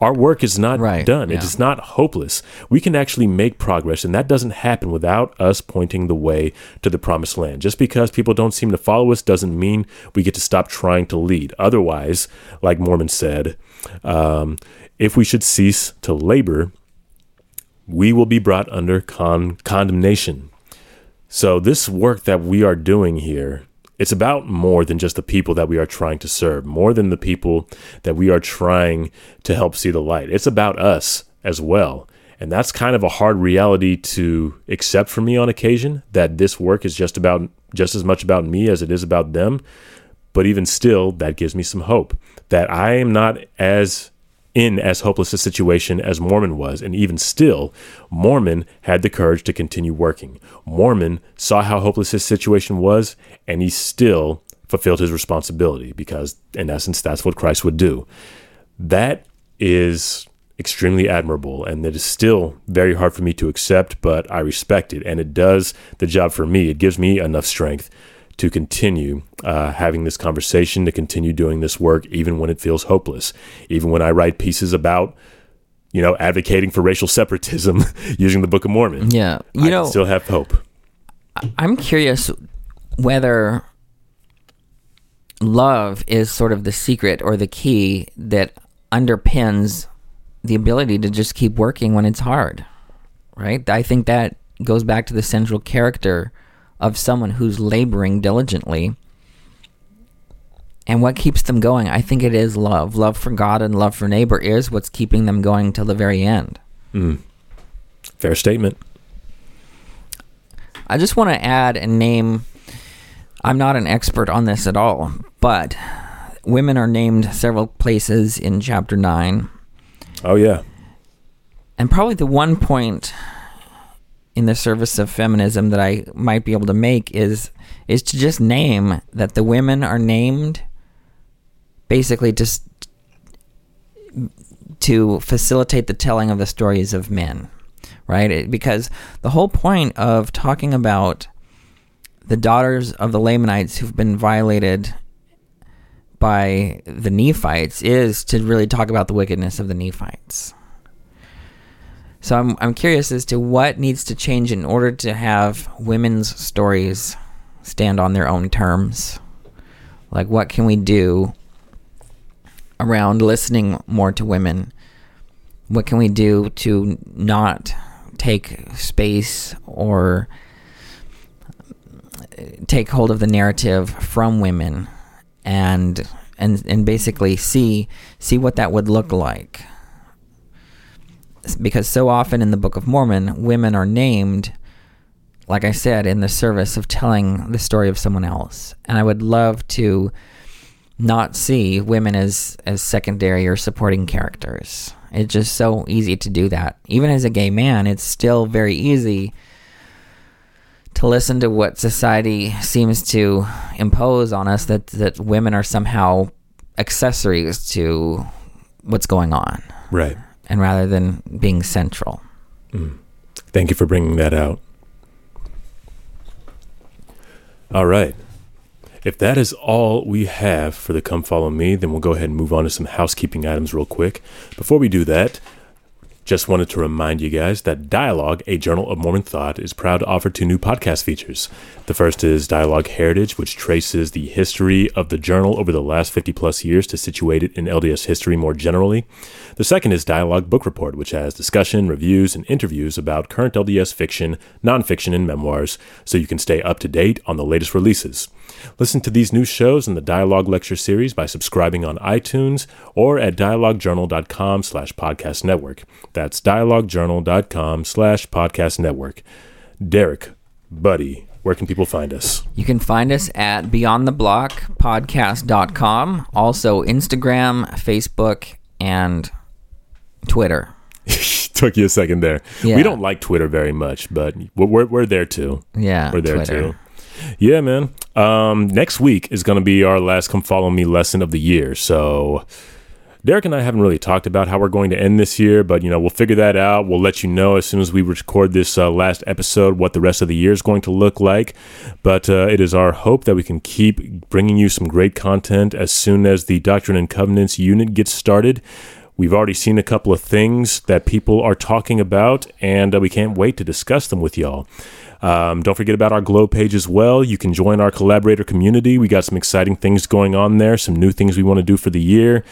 Our work is not Right, done. It yeah. is not hopeless. We can actually make progress, and that doesn't happen without us pointing the way to the promised land. Just because people don't seem to follow us doesn't mean we get to stop trying to lead. Otherwise, like Mormon said, um, if we should cease to labor, we will be brought under con- condemnation. So this work that we are doing here, it's about more than just the people that we are trying to serve, more than the people that we are trying to help see the light. It's about us as well. And that's kind of a hard reality to accept for me on occasion that this work is just about just as much about me as it is about them. But even still, that gives me some hope that I am not as in as hopeless a situation as Mormon was, and even still, Mormon had the courage to continue working. Mormon saw how hopeless his situation was, and he still fulfilled his responsibility because, in essence, that's what Christ would do. That is extremely admirable, and it is still very hard for me to accept, but I respect it, and it does the job for me. It gives me enough strength to continue uh, having this conversation, to continue doing this work, even when it feels hopeless. Even when I write pieces about, you know, advocating for racial separatism using the Book of Mormon, Yeah. You I know, still have hope. I'm curious whether love is sort of the secret or the key that underpins the ability to just keep working when it's hard. Right? I think that goes back to the central character of someone who's laboring diligently. And what keeps them going? I think it is love. Love for God and love for neighbor is what's keeping them going till the very end. Hmm. Fair statement. I just want to add and name. I'm not an expert on this at all, but women are named several places in chapter 9. Oh, yeah. And probably the one point in the service of feminism that I might be able to make is is to just name that the women are named basically just to facilitate the telling of the stories of men, right? It- because the whole point of talking about the daughters of the Lamanites who've been violated by the Nephites is to really talk about the wickedness of the Nephites. So I'm I'm curious as to what needs to change in order to have women's stories stand on their own terms. Like what can we do around listening more to women? What can we do to not take space or take hold of the narrative from women and and and basically see see what that would look like because so often in the Book of Mormon, women are named, like I said, in the service of telling the story of someone else. And I would love to not see women as, as secondary or supporting characters. It's just so easy to do that. Even as a gay man, it's still very easy to listen to what society seems to impose on us that, that women are somehow accessories to what's going on Right. And rather than being central. Mm. Thank you for bringing that out. All right. If that is all we have for the Come Follow Me, then we'll go ahead and move on to some housekeeping items real quick. Before we do that, Just wanted to remind you guys that Dialogue, a Journal of Mormon Thought, is proud to offer two new podcast features. The first is Dialogue Heritage, which traces the history of the journal over the last 50 plus years to situate it in LDS history more generally. The second is Dialogue Book Report, which has discussion, reviews, and interviews about current LDS fiction, nonfiction, and memoirs, so you can stay up to date on the latest releases. Listen to these new shows in the Dialogue Lecture Series by subscribing on iTunes or at dialoguejournal.com slash podcast network. That's dialoguejournal.com slash podcast network. Derek, buddy, where can people find us? You can find us at beyondtheblockpodcast.com, also Instagram, Facebook, and Twitter. Took you a second there. Yeah. We don't like Twitter very much, but we're, we're, we're there too. Yeah, We're there Twitter. too. Yeah, man. Um, next week is going to be our last Come Follow Me lesson of the year. So, Derek and I haven't really talked about how we're going to end this year, but you know we'll figure that out. We'll let you know as soon as we record this uh, last episode what the rest of the year is going to look like. But uh, it is our hope that we can keep bringing you some great content as soon as the Doctrine and Covenants unit gets started. We've already seen a couple of things that people are talking about, and uh, we can't wait to discuss them with y'all. Um, don't forget about our Glow page as well. You can join our collaborator community. We got some exciting things going on there, some new things we want to do for the year.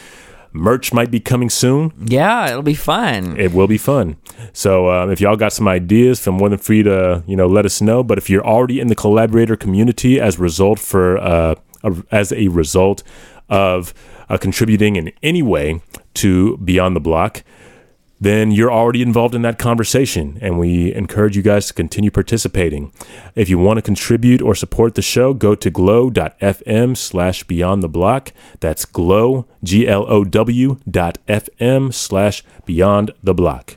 Merch might be coming soon. Yeah, it'll be fun. It will be fun. So um, if y'all got some ideas, feel more than free to you know let us know. But if you're already in the collaborator community as a result for uh, a, as a result of uh, contributing in any way to Beyond the Block, then you're already involved in that conversation, and we encourage you guys to continue participating. If you want to contribute or support the show, go to glow.fm slash beyond the block. That's glow, G L O W dot FM slash beyond the block.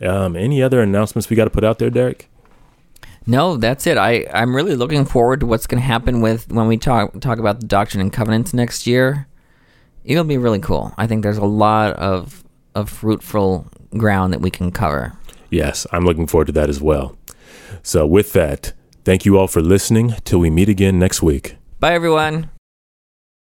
Um, any other announcements we got to put out there, Derek? No, that's it. I, I'm really looking forward to what's going to happen with when we talk talk about the Doctrine and Covenants next year. It'll be really cool. I think there's a lot of of fruitful ground that we can cover. Yes, I'm looking forward to that as well. So, with that, thank you all for listening. Till we meet again next week. Bye, everyone.